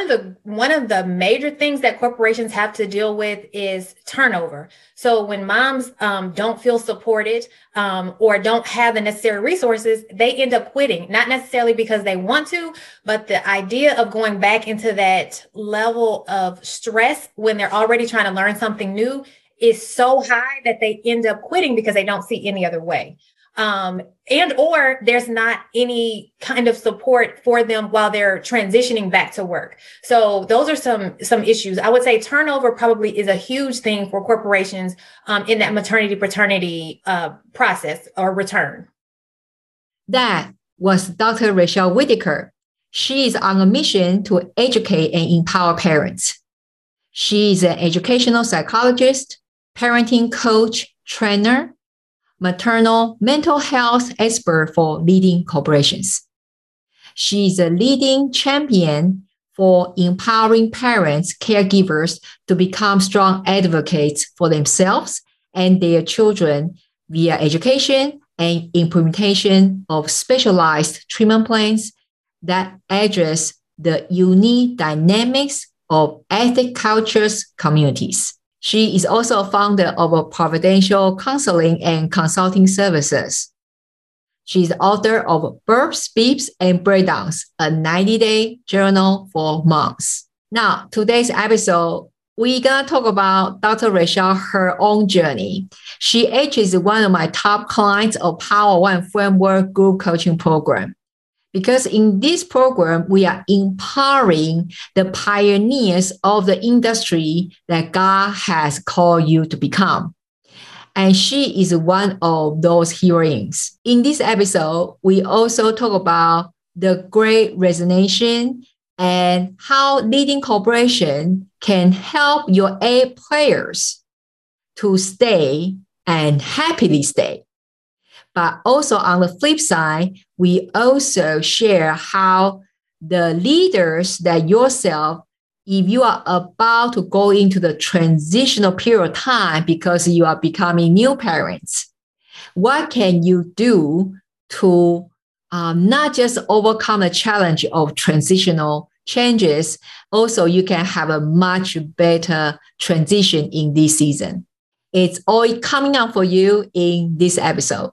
of the one of the major things that corporations have to deal with is turnover. So when moms um, don't feel supported um, or don't have the necessary resources, they end up quitting. Not necessarily because they want to, but the idea of going back into that level of stress when they're already trying to learn something new is so high that they end up quitting because they don't see any other way um, and or there's not any kind of support for them while they're transitioning back to work. So those are some some issues. I would say turnover probably is a huge thing for corporations um, in that maternity paternity uh, process or return. That was dr rachel whitaker. She is on a mission to educate and empower parents. She is an educational psychologist parenting coach trainer maternal mental health expert for leading corporations. She is a leading champion for empowering parents, caregivers to become strong advocates for themselves and their children via education and implementation of specialized treatment plans that address the unique dynamics of ethnic cultures communities. She is also a founder of a Providential Counseling and Consulting Services. She's the author of Burps, Beeps, and Breakdowns, a 90-day journal for moms. Now, today's episode, we're gonna talk about Dr. Rachel, her own journey. She actually is one of my top clients of Power One Framework Group Coaching Program. Because in this program, we are empowering the pioneers of the industry that God has called you to become. And she is one of those heroines. In this episode, we also talk about the great resignation and how leading corporation can help your A players to stay and happily stay. But also on the flip side, we also share how the leaders that yourself, if you are about to go into the transitional period of time because you are becoming new parents, what can you do to um, not just overcome the challenge of transitional changes, also you can have a much better transition in this season. It's all coming up for you in this episode.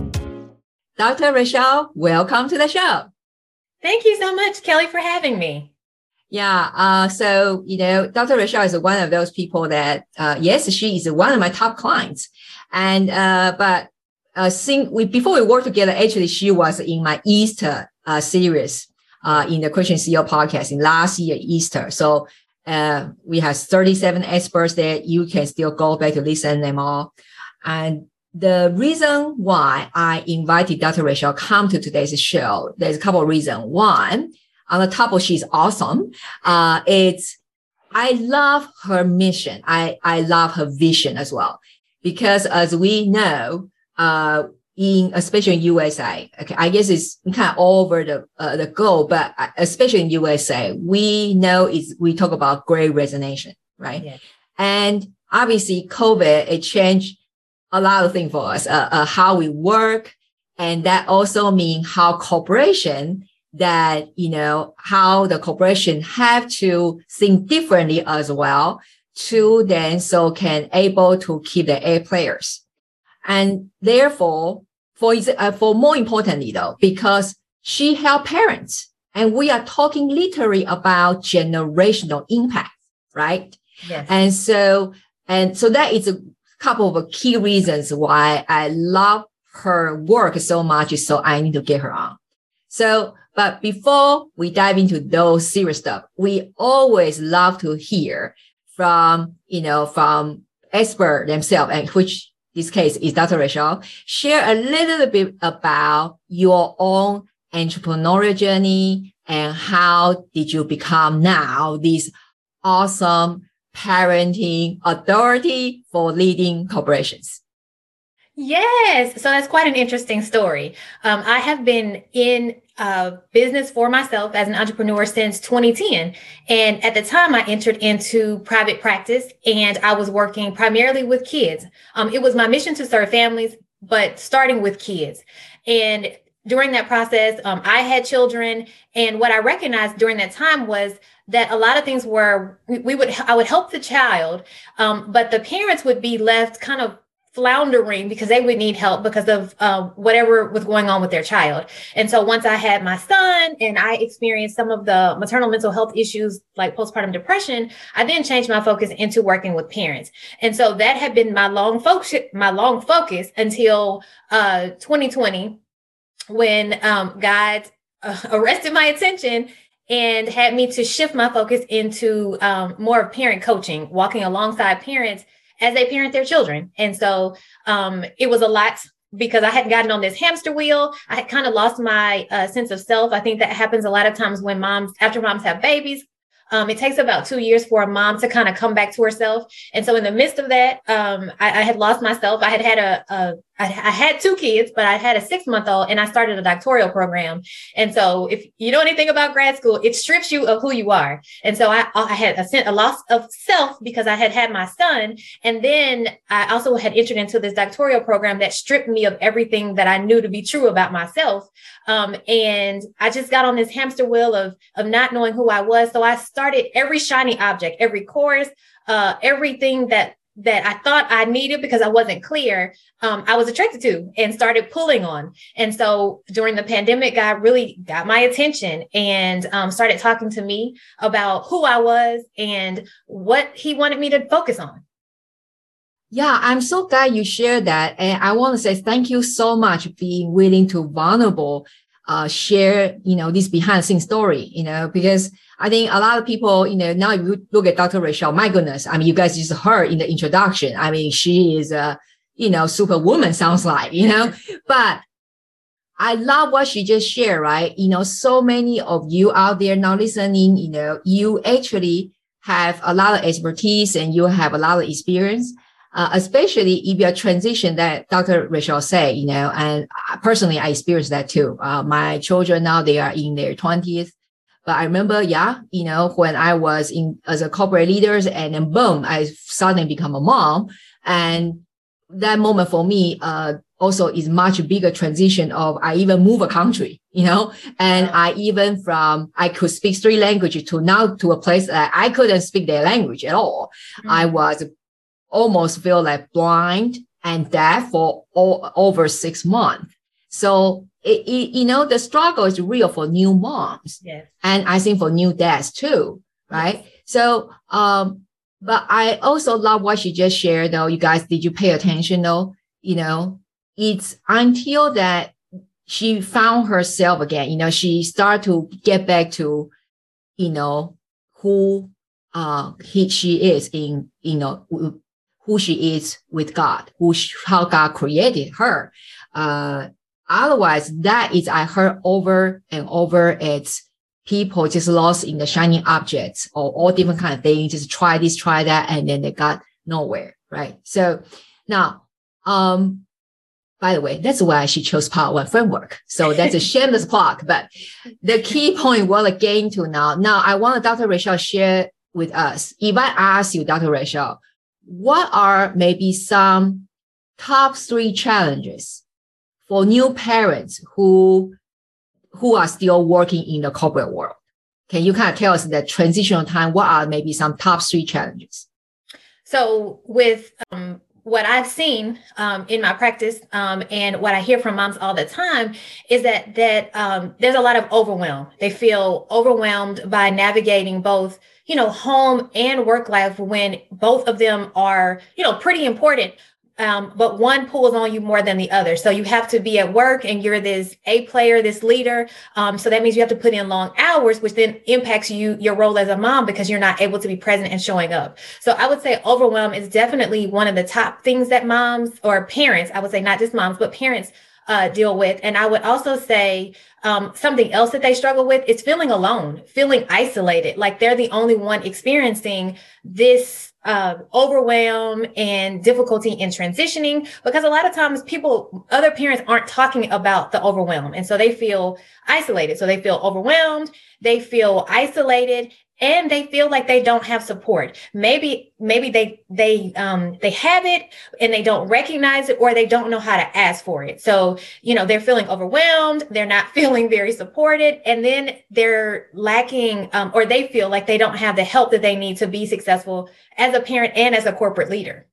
Dr. Rachel, welcome to the show. Thank you so much, Kelly, for having me. Yeah. Uh, so, you know, Dr. Rachel is one of those people that, uh, yes, she is one of my top clients. And, uh, but, uh, sing, we, before we worked together, actually, she was in my Easter, uh, series, uh, in the Christian CEO podcast in last year, Easter. So, uh, we have 37 experts there. you can still go back to listen them all. And the reason why I invited Dr. Rachel come to today's show, there's a couple of reasons. One, on the top of she's awesome. Uh, it's, I love her mission. I, I love her vision as well. Because as we know, uh, in, especially in USA, okay, I guess it's kind of all over the, uh, the globe, but especially in USA, we know is we talk about great resignation, right? Yeah. And obviously COVID, it changed a lot of things for us, uh, uh, how we work. And that also means how corporation that, you know, how the corporation have to think differently as well to then so can able to keep the A players. And therefore, for, uh, for more importantly though, because she helped parents and we are talking literally about generational impact, right? Yes. And so, and so that is a couple of key reasons why I love her work so much. So I need to get her on. So, but before we dive into those serious stuff, we always love to hear from, you know, from expert themselves and which this case is Dr. Rachel, share a little bit about your own entrepreneurial journey and how did you become now this awesome parenting authority for leading corporations? Yes. So that's quite an interesting story. Um, I have been in uh, business for myself as an entrepreneur since 2010. And at the time, I entered into private practice and I was working primarily with kids. Um, it was my mission to serve families, but starting with kids. And during that process, um, I had children. And what I recognized during that time was that a lot of things were, we, we would, I would help the child, um, but the parents would be left kind of floundering because they would need help because of uh, whatever was going on with their child. And so once I had my son and I experienced some of the maternal mental health issues like postpartum depression, I then changed my focus into working with parents. And so that had been my long focus, my long focus until uh, 2020 when um, God uh, arrested my attention and had me to shift my focus into um, more of parent coaching, walking alongside parents as they parent their children. And so um, it was a lot because I hadn't gotten on this hamster wheel. I had kind of lost my uh, sense of self. I think that happens a lot of times when moms, after moms have babies, um, it takes about two years for a mom to kind of come back to herself. And so in the midst of that, um, I, I, had lost myself. I had had a, a I, had two kids, but I had a six month old and I started a doctoral program. And so if you know anything about grad school, it strips you of who you are. And so I, I had a, a loss of self because I had had my son. And then I also had entered into this doctoral program that stripped me of everything that I knew to be true about myself. Um, and I just got on this hamster wheel of, of not knowing who I was. So I started every shiny object, every course, uh, everything that that I thought I needed because I wasn't clear, um, I was attracted to and started pulling on. And so during the pandemic, God really got my attention and um, started talking to me about who I was and what He wanted me to focus on. Yeah, I'm so glad you shared that. And I want to say thank you so much being willing to vulnerable uh, share, you know, this behind the scenes story, you know, because I think a lot of people, you know, now if you look at Dr. Rachel, my goodness, I mean, you guys just heard in the introduction. I mean, she is a, you know, superwoman sounds like, you know, but I love what she just shared, right? You know, so many of you out there now listening, you know, you actually have a lot of expertise and you have a lot of experience uh, especially if you're transition that Dr. Rachel said, you know, and personally, I experienced that too. Uh, my children now, they are in their 20s. But I remember, yeah, you know, when I was in as a corporate leaders and then boom, I suddenly become a mom. And that moment for me, uh, also is much bigger transition of I even move a country, you know, and I even from I could speak three languages to now to a place that I couldn't speak their language at all. Mm-hmm. I was almost feel like blind and deaf for all, over six months. So it, it, you know, the struggle is real for new moms. Yes. And I think for new dads too, right? Yes. So, um, but I also love what she just shared though. You guys, did you pay attention though? You know, it's until that she found herself again, you know, she started to get back to, you know, who uh he she is in, you know, who she is with God, who she, how God created her. Uh, otherwise, that is I heard over and over. It's people just lost in the shiny objects or all different kind of things. Just try this, try that, and then they got nowhere, right? So now, um, by the way, that's why she chose Power One framework. So that's a shameless plug. But the key point we're getting to now. Now, I want Dr. Rachel share with us. If I ask you, Dr. Rachel, what are maybe some top three challenges for new parents who who are still working in the corporate world? Can you kind of tell us the transitional time? What are maybe some top three challenges? So with um, what I've seen um, in my practice um, and what I hear from moms all the time is that that um, there's a lot of overwhelm. They feel overwhelmed by navigating both you know, home and work life when both of them are, you know, pretty important. Um, but one pulls on you more than the other. So you have to be at work and you're this A player, this leader. Um, so that means you have to put in long hours, which then impacts you, your role as a mom because you're not able to be present and showing up. So I would say overwhelm is definitely one of the top things that moms or parents, I would say not just moms, but parents uh, deal with. And I would also say um, something else that they struggle with is feeling alone, feeling isolated, like they're the only one experiencing this uh, overwhelm and difficulty in transitioning because a lot of times people, other parents aren't talking about the overwhelm. And so they feel isolated. So they feel overwhelmed. They feel isolated and they feel like they don't have support. Maybe maybe they they um they have it and they don't recognize it or they don't know how to ask for it. So you know they're feeling overwhelmed they're not feeling very supported and then they're lacking um, or they feel like they don't have the help that they need to be successful as a parent and as a corporate leader.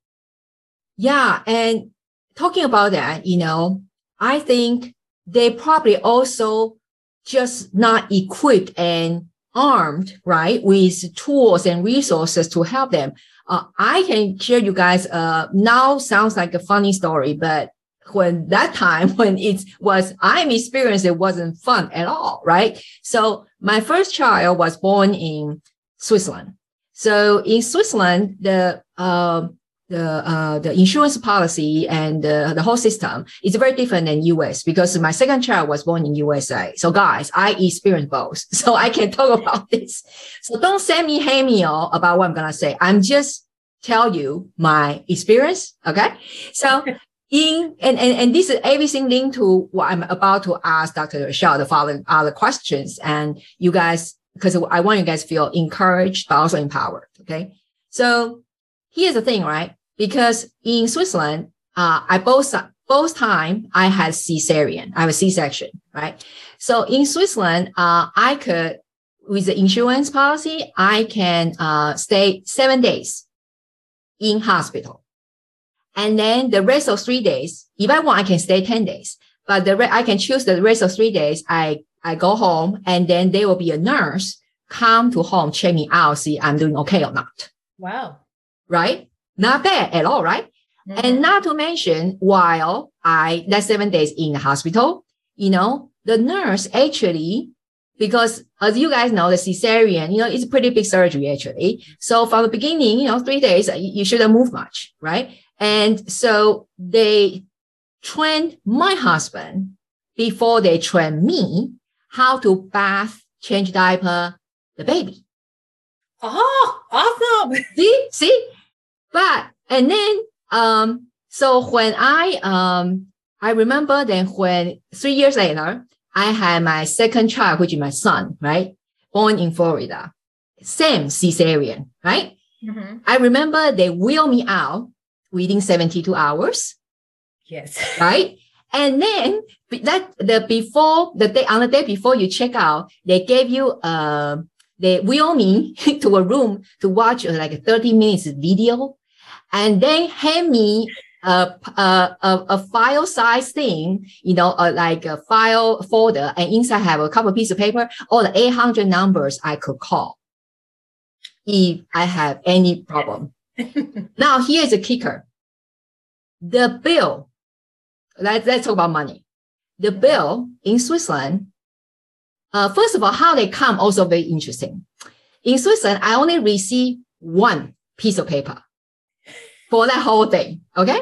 Yeah and talking about that you know i think they probably also just not equipped and armed, right, with tools and resources to help them. Uh, I can share you guys, uh, now sounds like a funny story, but when that time, when it was, I'm experienced, it wasn't fun at all, right? So my first child was born in Switzerland. So in Switzerland, the, uh, the uh, the insurance policy and uh, the whole system is very different than US because my second child was born in USA. So guys, I experienced both, so I can talk about this. So don't send me hate mail about what I'm gonna say. I'm just tell you my experience. Okay, so. In and, and and this is everything linked to what I'm about to ask Dr. Rochelle the following other questions, and you guys because I want you guys feel encouraged but also empowered. Okay, so here's the thing, right? Because in Switzerland, uh, I both both time I had cesarean, I have a C-section, right? So in Switzerland, uh, I could with the insurance policy, I can uh, stay seven days in hospital, and then the rest of three days, if I want, I can stay ten days. But the re- I can choose the rest of three days. I I go home, and then there will be a nurse come to home check me out, see I'm doing okay or not. Wow. Right. Not bad at all, right? mm-hmm. And not to mention, while I, that seven days in the hospital, you know, the nurse actually, because as you guys know, the cesarean, you know, it's a pretty big surgery actually. So from the beginning, you know, three days, you shouldn't move much, right? And so they trained my husband before they trained me how to bath, change diaper, the baby. Oh, awesome. See, see, but and then um so when I um I remember then when three years later I had my second child, which is my son, right? Born in Florida. Same cesarean, right? Mm-hmm. I remember they wheel me out within 72 hours. Yes. Right? And then that the before the day on the day before you check out, they gave you uh they wheel me to a room to watch uh, like a 30 minutes video and then hand me a, a, a, a file size thing, you know, uh, like a file folder, and inside have a couple of pieces of paper, all the 800 numbers I could call if I have any problem. now, here's a kicker. The bill, let's, let's talk about money. The bill in Switzerland, uh, first of all, how they come also very interesting. In Switzerland, I only receive one piece of paper for that whole thing. Okay.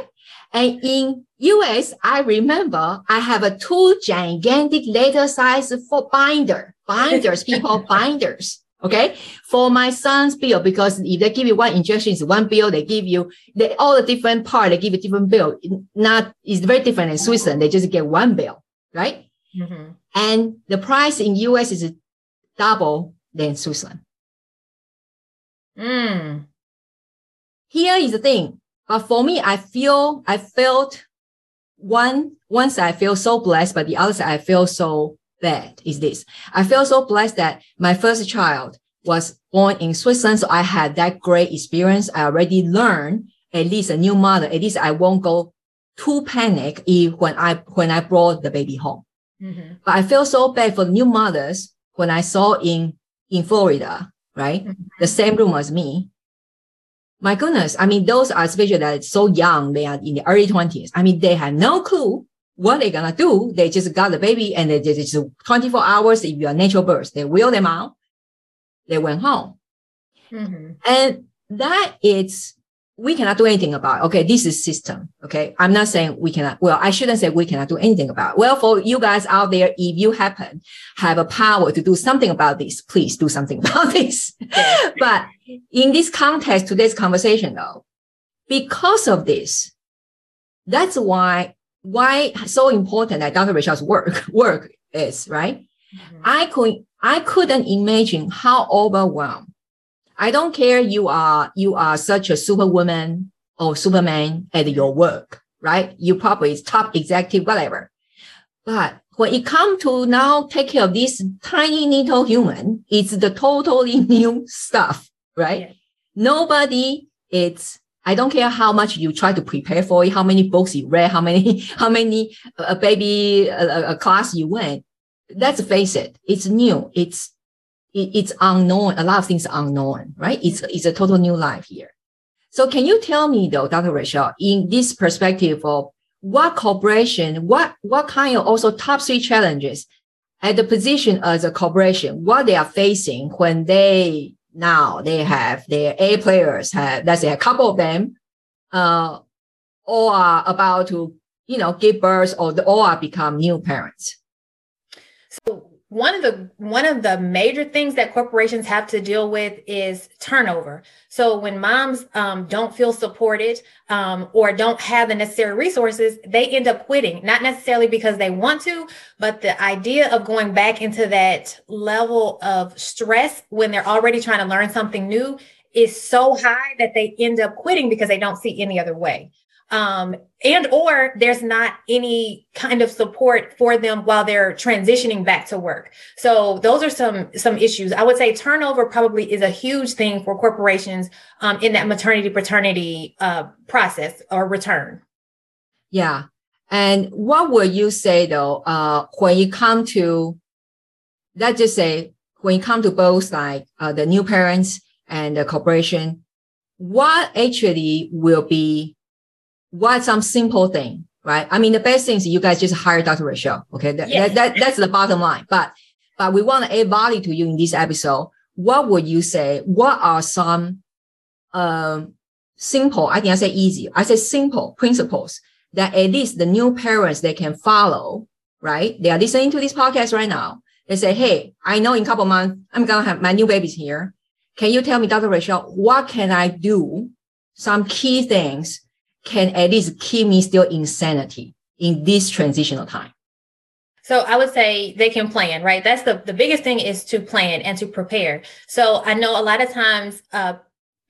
And in US, I remember I have a two gigantic letter size for binder, binders, people binders. Okay. For my son's bill, because if they give you one injection, it's one bill, they give you they, all the different part, they give you different bill. Not, it's very different in Switzerland. They just get one bill, right? Mm-hmm. And the price in US is double than Switzerland. Mm here is the thing. But for me, I feel, I felt one, once I feel so blessed, but the other side, I feel so bad is this. I feel so blessed that my first child was born in Switzerland. So I had that great experience. I already learned at least a new mother. At least I won't go too panic if when I, when I brought the baby home. Mm-hmm. But I feel so bad for new mothers when I saw in, in Florida, right? Mm-hmm. The same room as me my goodness. I mean, those are especially that so young. They are in the early twenties. I mean, they have no clue what they're going to do. They just got the baby and they just 24 hours. If you're natural birth, they wheel them out. They went home. Mm-hmm. And that is we cannot do anything about. Okay, this is system. Okay, I'm not saying we cannot. Well, I shouldn't say we cannot do anything about. Well, for you guys out there, if you happen have a power to do something about this, please do something about this. but in this context, today's conversation, though, because of this, that's why why so important that Dr. Rachel's work work is right. Mm-hmm. I could I couldn't imagine how overwhelmed I don't care you are you are such a superwoman or superman at your work, right? You probably is top executive, whatever. But when it comes to now take care of this tiny little human, it's the totally new stuff, right? Yeah. Nobody it's I don't care how much you try to prepare for it, how many books you read, how many, how many a uh, baby a, a class you went. Let's face it, it's new. It's it, it's unknown. A lot of things are unknown, right? It's, it's a total new life here. So can you tell me though, Dr. Rachel, in this perspective of what corporation, what, what kind of also top three challenges at the position as a corporation, what they are facing when they now they have their A players have, let's say a couple of them, uh, are about to, you know, give birth or, or are become new parents. One of the one of the major things that corporations have to deal with is turnover. So when moms um, don't feel supported um, or don't have the necessary resources they end up quitting. Not necessarily because they want to but the idea of going back into that level of stress when they're already trying to learn something new is so high that they end up quitting because they don't see any other way um, and or there's not any kind of support for them while they're transitioning back to work. So those are some some issues. I would say turnover probably is a huge thing for corporations um, in that maternity paternity uh, process or return. Yeah. And what would you say though uh, when you come to let's just say when you come to both like uh, the new parents and the corporation what actually will be what some simple thing, right? I mean, the best thing is you guys just hire Dr. Rachel. Okay. That, yes. that, that, that's the bottom line. But, but we want to add value to you in this episode. What would you say? What are some, um, simple, I think I say easy. I say simple principles that at least the new parents, they can follow, right? They are listening to this podcast right now. They say, Hey, I know in a couple months, I'm going to have my new babies here. Can you tell me, Dr. Rachel, what can I do? Some key things can at least keep me still in sanity in this transitional time? So I would say they can plan, right? That's the, the biggest thing is to plan and to prepare. So I know a lot of times uh,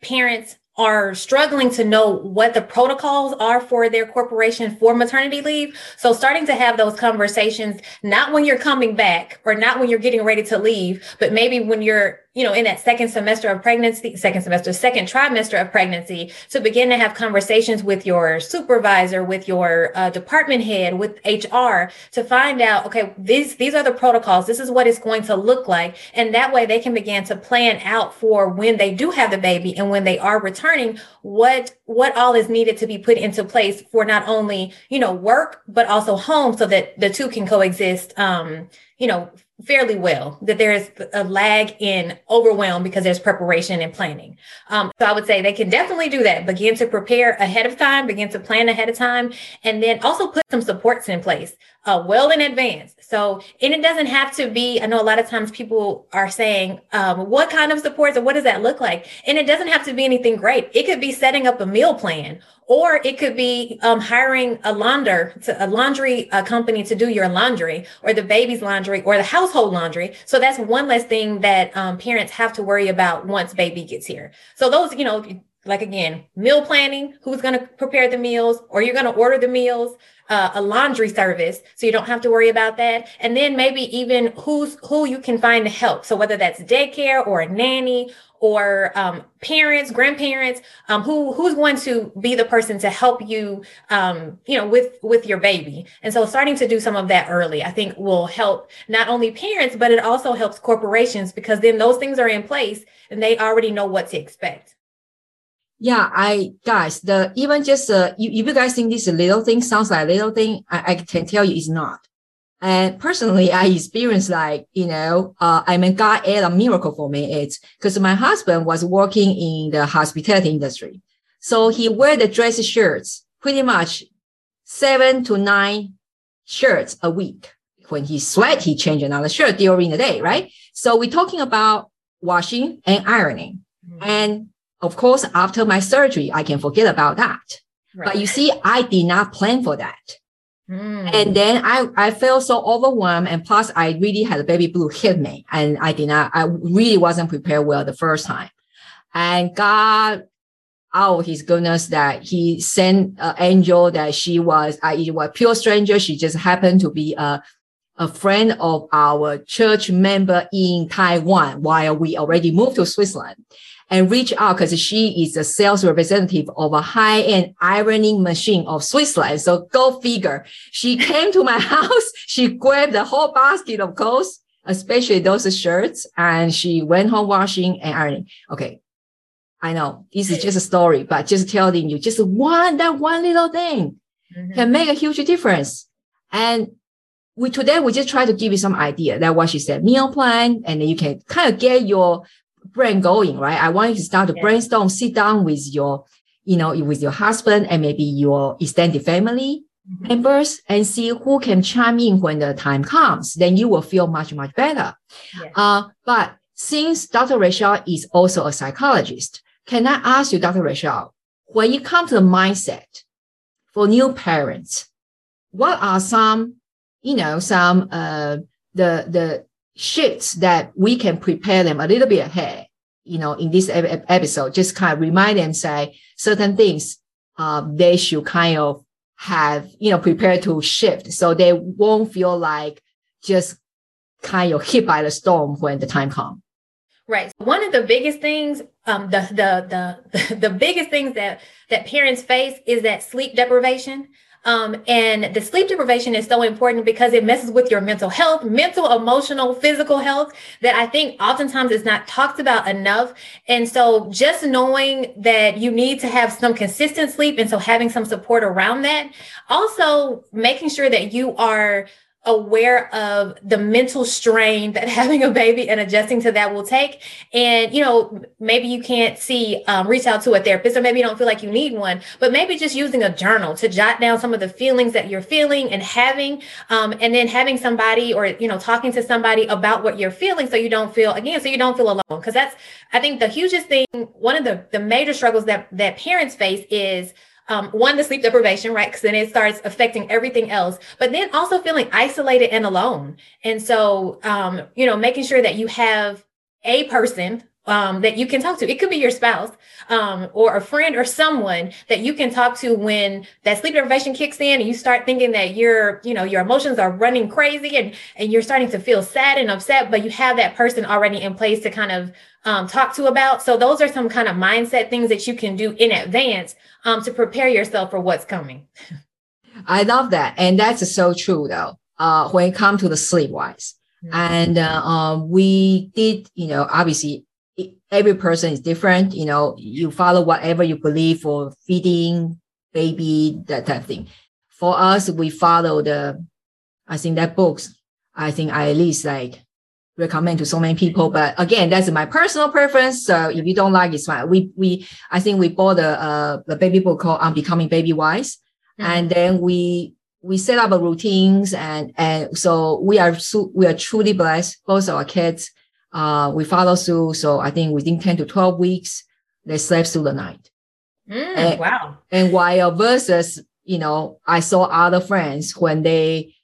parents are struggling to know what the protocols are for their corporation for maternity leave. So starting to have those conversations, not when you're coming back or not when you're getting ready to leave, but maybe when you're you know, in that second semester of pregnancy, second semester, second trimester of pregnancy, to begin to have conversations with your supervisor, with your uh, department head, with HR, to find out, okay, these these are the protocols. This is what it's going to look like, and that way they can begin to plan out for when they do have the baby and when they are returning, what what all is needed to be put into place for not only you know work but also home, so that the two can coexist. Um, you know, fairly well, that there is a lag in overwhelm because there's preparation and planning. Um, so I would say they can definitely do that. Begin to prepare ahead of time, begin to plan ahead of time, and then also put some supports in place uh, well in advance. So, and it doesn't have to be, I know a lot of times people are saying, um, what kind of supports and what does that look like? And it doesn't have to be anything great. It could be setting up a meal plan or it could be um, hiring a launder, to, a laundry uh, company to do your laundry or the baby's laundry or the household laundry. So that's one less thing that um, parents have to worry about once baby gets here. So those, you know, like again, meal planning, who's going to prepare the meals, or you're going to order the meals, uh, a laundry service, so you don't have to worry about that. And then maybe even who's who you can find to help. So whether that's daycare or a nanny or um, parents, grandparents, um, who who's going to be the person to help you, um, you know, with with your baby. And so, starting to do some of that early, I think, will help not only parents, but it also helps corporations because then those things are in place and they already know what to expect. Yeah, I guys, the even just uh, you, if you guys think this little thing sounds like a little thing, I, I can tell you it's not. And personally, I experienced like, you know, uh, I mean, God added a miracle for me. It's because my husband was working in the hospitality industry. So he wear the dress shirts pretty much seven to nine shirts a week. When he sweat, he change another shirt during the day, right? So we're talking about washing and ironing. Mm-hmm. And of course, after my surgery, I can forget about that. Right. But you see, I did not plan for that. Mm. And then I, I felt so overwhelmed. And plus, I really had a baby blue hit me. And I did not, I really wasn't prepared well the first time. And God, out his goodness, that he sent an angel that she was, I, it was pure stranger. She just happened to be a, a friend of our church member in Taiwan while we already moved to Switzerland and reach out because she is a sales representative of a high-end ironing machine of Switzerland. So go figure. She came to my house. She grabbed the whole basket of clothes, especially those shirts, and she went home washing and ironing. Okay. I know this is just a story, but just telling you just one, that one little thing mm-hmm. can make a huge difference. And we today we just try to give you some idea that what she said meal plan and then you can kind of get your brain going, right? I want you to start to yeah. brainstorm, sit down with your, you know, with your husband and maybe your extended family mm-hmm. members and see who can chime in when the time comes. Then you will feel much, much better. Yeah. Uh, but since Dr. Rachel is also a psychologist, can I ask you, Dr. Rachel, when you come to the mindset for new parents, what are some, you know, some, uh, the, the shifts that we can prepare them a little bit ahead, you know, in this episode, just kind of remind them, say certain things, uh, they should kind of have, you know, prepared to shift so they won't feel like just kind of hit by the storm when the time comes. Right. One of the biggest things, um, the, the, the, the biggest things that, that parents face is that sleep deprivation. Um, and the sleep deprivation is so important because it messes with your mental health, mental, emotional, physical health that I think oftentimes is not talked about enough. And so just knowing that you need to have some consistent sleep and so having some support around that. Also making sure that you are aware of the mental strain that having a baby and adjusting to that will take. And, you know, maybe you can't see, um, reach out to a therapist, or maybe you don't feel like you need one, but maybe just using a journal to jot down some of the feelings that you're feeling and having, um, and then having somebody or, you know, talking to somebody about what you're feeling so you don't feel, again, so you don't feel alone. Cause that's, I think the hugest thing, one of the, the major struggles that, that parents face is, um, one, the sleep deprivation, right? Because then it starts affecting everything else, but then also feeling isolated and alone. And so, um, you know, making sure that you have a person um, that you can talk to. It could be your spouse um, or a friend or someone that you can talk to when that sleep deprivation kicks in and you start thinking that your, you know, your emotions are running crazy and and you're starting to feel sad and upset, but you have that person already in place to kind of um, talk to about. So those are some kind of mindset things that you can do in advance um, to prepare yourself for what's coming. I love that, and that's so true though. Uh, when it comes to the sleep wise. Mm-hmm. And uh, um, we did, you know, obviously every person is different. You know, you follow whatever you believe for feeding baby, that type of thing. For us, we follow the, I think that books, I think I at least like recommend to so many people. But again, that's my personal preference. So if you don't like, it's fine. We, we, I think we bought a, uh, the baby book called On Becoming Babywise. Mm-hmm. And then we, we set up a routines and, and so we are, we are truly blessed. Both our kids uh, we follow through. So I think within 10 to 12 weeks, they slept through the night. Mm, and, wow. And while versus, you know, I saw other friends when they,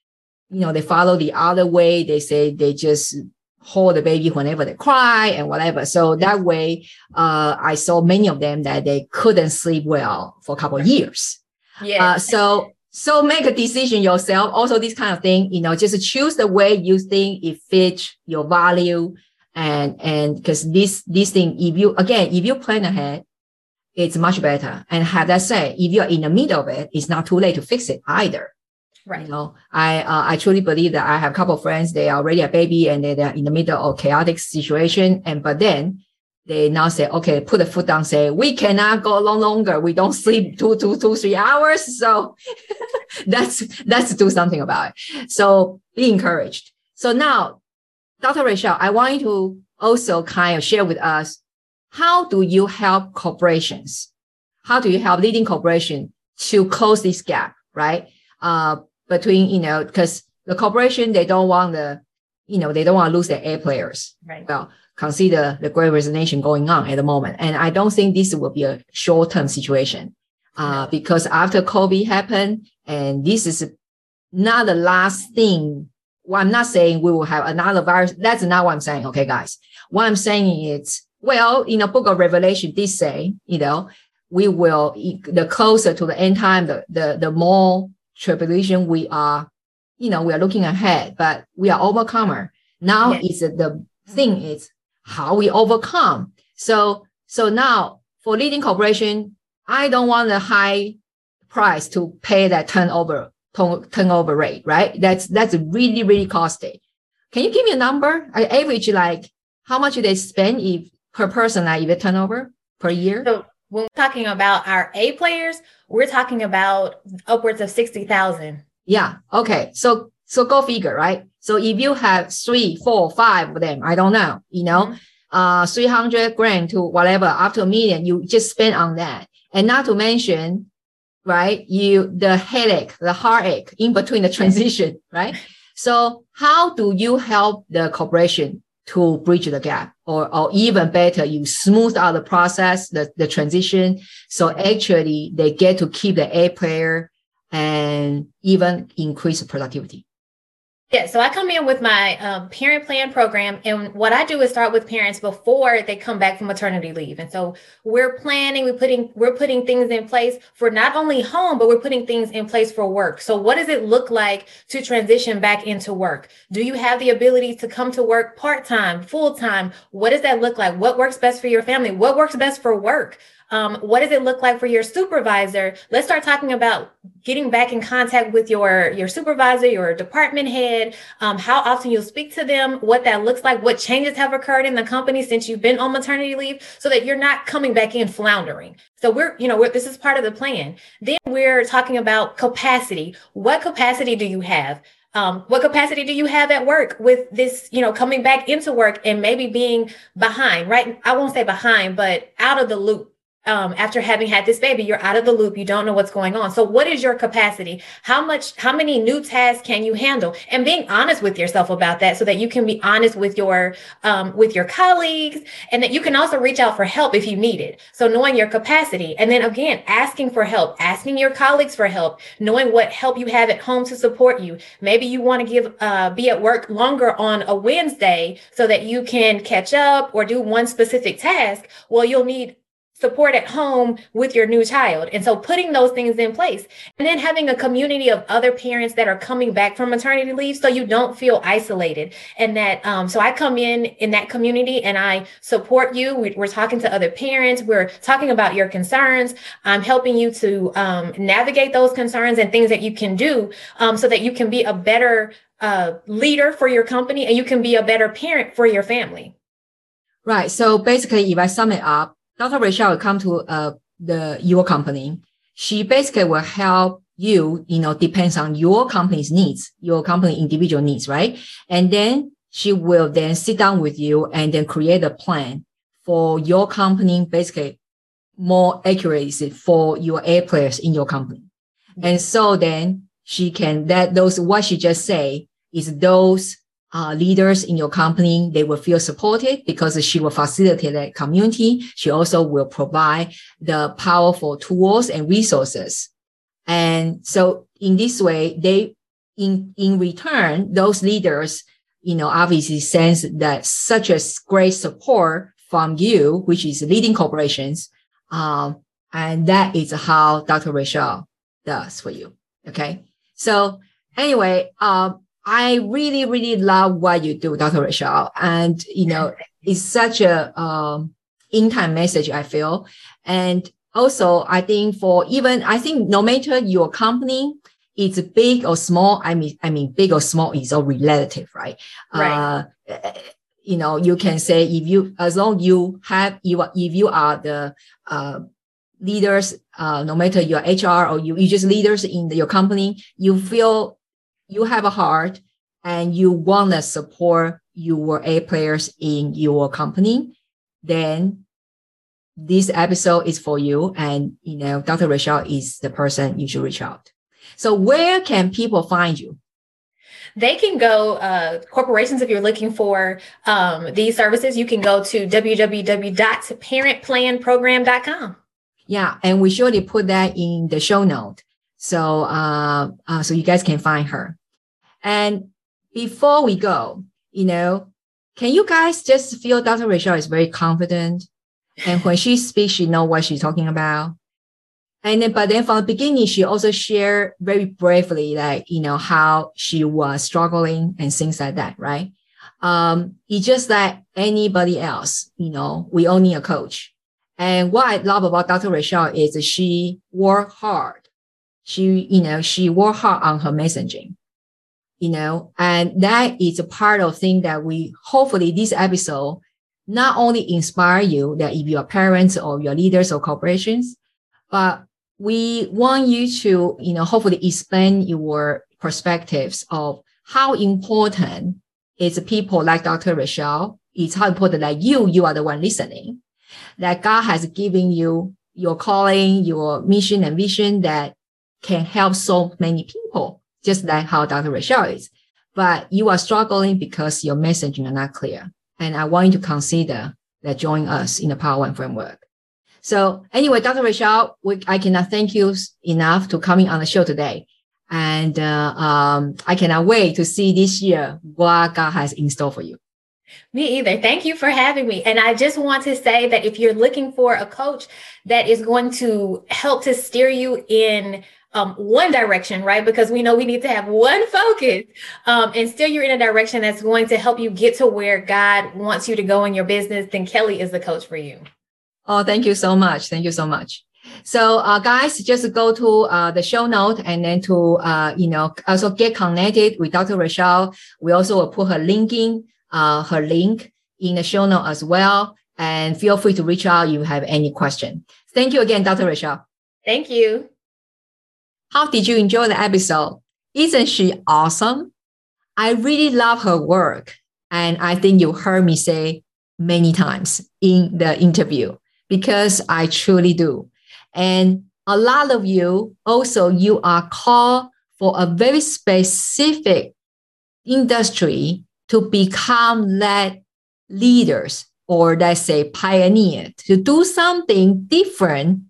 you know, they follow the other way, they say they just hold the baby whenever they cry and whatever. So that way, uh, I saw many of them that they couldn't sleep well for a couple of years. Yeah. Uh, so, so make a decision yourself. Also, this kind of thing, you know, just choose the way you think it fits your value and and because this this thing if you again if you plan ahead it's much better. And have that said if you're in the middle of it it's not too late to fix it either. Right. you know i uh, i truly believe that i have a couple of friends they are already a baby and they, they're in the middle of chaotic situation. And but then they now say okay put the foot down say we cannot go long longer. We don't sleep two two two three hours so that's that's do something about it. So be encouraged. So now Dr. Rachel, I want you to also kind of share with us how do you help corporations how do you help leading corporation to close this gap, right? Uh, between, you know, because the corporation, they don't want the, you know, they don't want to lose their A players. Right. Well, consider the great resignation going on at the moment. And I don't think this will be a short term situation. Uh, because after COVID happened, and this is not the last thing. Well, I'm not saying we will have another virus. That's not what I'm saying. Okay, guys. What I'm saying is, well, in the book of Revelation, did say, you know, we will, the closer to the end time, the, the, the more tribulation we are, you know, we are looking ahead, but we are overcomer. Now yes. is the thing is how we overcome. So, so now for leading corporation, I don't want a high price to pay that turnover turnover rate, right? That's that's really really costly. Can you give me a number? I average like how much they spend if per person like if turnover per year? So when we're talking about our A players, we're talking about upwards of sixty thousand. Yeah. Okay. So so go figure, right? So if you have three, four, five of them, I don't know, you know, mm-hmm. uh, 300 grand to whatever, after a million, you just spend on that. And not to mention, right, you, the headache, the heartache in between the transition, right? So how do you help the corporation to bridge the gap or, or even better, you smooth out the process, the, the transition. So actually they get to keep the A player and even increase productivity. Yeah, so I come in with my um, parent plan program, and what I do is start with parents before they come back from maternity leave. And so we're planning, we're putting we're putting things in place for not only home, but we're putting things in place for work. So what does it look like to transition back into work? Do you have the ability to come to work part time, full time? What does that look like? What works best for your family? What works best for work? Um, what does it look like for your supervisor? Let's start talking about getting back in contact with your your supervisor, your department head, um, how often you'll speak to them, what that looks like, what changes have occurred in the company since you've been on maternity leave, so that you're not coming back in floundering. So we're, you know, we're, this is part of the plan. Then we're talking about capacity. What capacity do you have? Um, what capacity do you have at work with this, you know, coming back into work and maybe being behind, right? I won't say behind, but out of the loop um, after having had this baby, you're out of the loop. You don't know what's going on. So what is your capacity? How much, how many new tasks can you handle? And being honest with yourself about that so that you can be honest with your, um, with your colleagues and that you can also reach out for help if you need it. So knowing your capacity and then again, asking for help, asking your colleagues for help, knowing what help you have at home to support you. Maybe you want to give, uh, be at work longer on a Wednesday so that you can catch up or do one specific task. Well, you'll need support at home with your new child. And so putting those things in place and then having a community of other parents that are coming back from maternity leave so you don't feel isolated. And that, um, so I come in in that community and I support you. We, are talking to other parents. We're talking about your concerns. I'm helping you to um, navigate those concerns and things that you can do um, so that you can be a better uh, leader for your company and you can be a better parent for your family. Right. So basically, if I sum it up, Dr. Rachel will come to uh, the your company. She basically will help you, you know, depends on your company's needs, your company individual needs, right? And then she will then sit down with you and then create a plan for your company, basically more accuracy for your A players in your company. And so then she can, that those, what she just say is those uh, leaders in your company, they will feel supported because she will facilitate that community. She also will provide the powerful tools and resources. And so in this way, they, in, in return, those leaders, you know, obviously sense that such a great support from you, which is leading corporations. Um, and that is how Dr. Rachel does for you. Okay. So anyway, um, I really, really love what you do, Dr. Rachel. And, you know, it's such a, um, in time message, I feel. And also, I think for even, I think no matter your company, it's big or small. I mean, I mean, big or small is all relative, right? Right. Uh, you know, you can say if you, as long you have, you, if you are the, uh, leaders, uh, no matter your HR or you, you just leaders in the, your company, you feel you have a heart and you want to support your A players in your company, then this episode is for you. And, you know, Dr. Rachel is the person you should reach out. So where can people find you? They can go, uh, corporations, if you're looking for um, these services, you can go to www.parentplanprogram.com. Yeah. And we surely put that in the show note. So, uh, uh, so you guys can find her. And before we go, you know, can you guys just feel Dr. Rachel is very confident? And when she speaks, she know what she's talking about. And then, but then from the beginning, she also shared very bravely, like, you know, how she was struggling and things like that, right? Um, it's just like anybody else, you know, we all need a coach. And what I love about Dr. Rachel is she worked hard. She, you know, she worked hard on her messaging you know, and that is a part of thing that we hopefully this episode not only inspire you that if you're parents or your leaders or corporations, but we want you to, you know, hopefully expand your perspectives of how important is people like Dr. Rachel, it's how important that you, you are the one listening, that God has given you your calling, your mission and vision that can help so many people just like how Dr. Rachel is. But you are struggling because your messaging are not clear. And I want you to consider that join us in the Power One framework. So anyway, Dr. Rachel, we, I cannot thank you enough to coming on the show today. And uh, um, I cannot wait to see this year what God has in store for you. Me either. Thank you for having me. And I just want to say that if you're looking for a coach that is going to help to steer you in um, one direction, right? Because we know we need to have one focus. Um, and still you're in a direction that's going to help you get to where God wants you to go in your business, then Kelly is the coach for you. Oh, thank you so much. Thank you so much. So, uh, guys, just go to uh, the show note and then to, uh, you know, also get connected with Dr. Rachel. We also will put her linking, uh, her link in the show note as well. And feel free to reach out if you have any question. Thank you again, Dr. Rachel. Thank you. How did you enjoy the episode? Isn't she awesome? I really love her work. And I think you heard me say many times in the interview because I truly do. And a lot of you also, you are called for a very specific industry to become that leaders or let's say pioneer to do something different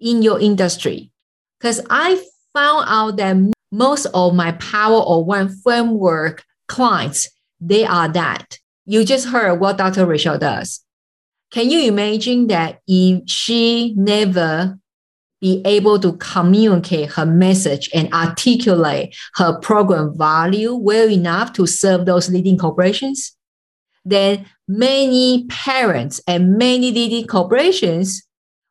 in your industry because I found out that most of my Power of One framework clients, they are that. You just heard what Dr. Rachel does. Can you imagine that if she never be able to communicate her message and articulate her program value well enough to serve those leading corporations, then many parents and many leading corporations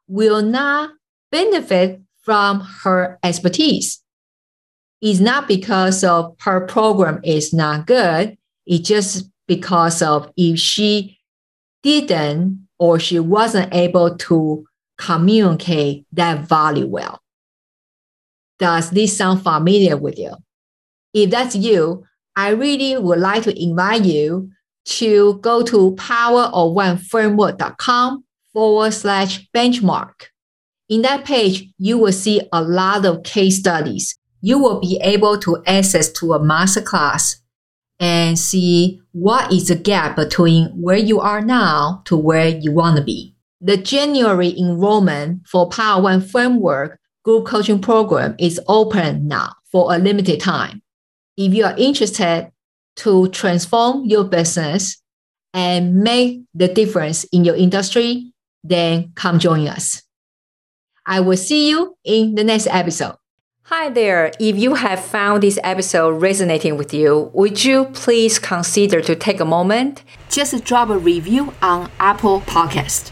will not benefit from her expertise. It's not because of her program is not good. It's just because of if she didn't or she wasn't able to communicate that value well. Does this sound familiar with you? If that's you, I really would like to invite you to go to powerofoneframework.com forward slash benchmark in that page, you will see a lot of case studies. You will be able to access to a masterclass and see what is the gap between where you are now to where you want to be. The January enrollment for Power One Framework group coaching program is open now for a limited time. If you are interested to transform your business and make the difference in your industry, then come join us. I will see you in the next episode. Hi there. If you have found this episode resonating with you, would you please consider to take a moment? Just drop a review on Apple Podcast.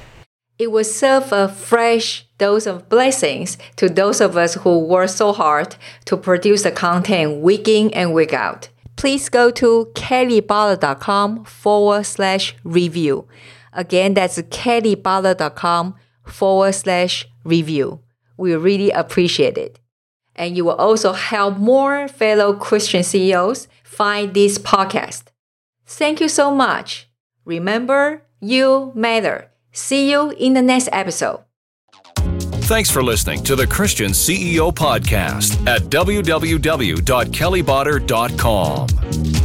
It will serve a fresh dose of blessings to those of us who work so hard to produce the content week in and week out. Please go to kellybutler.com forward slash review. Again, that's kellybutler.com forward slash review. We really appreciate it. And you will also help more fellow Christian CEOs find this podcast. Thank you so much. Remember, you matter. See you in the next episode. Thanks for listening to the Christian CEO Podcast at www.kellybotter.com.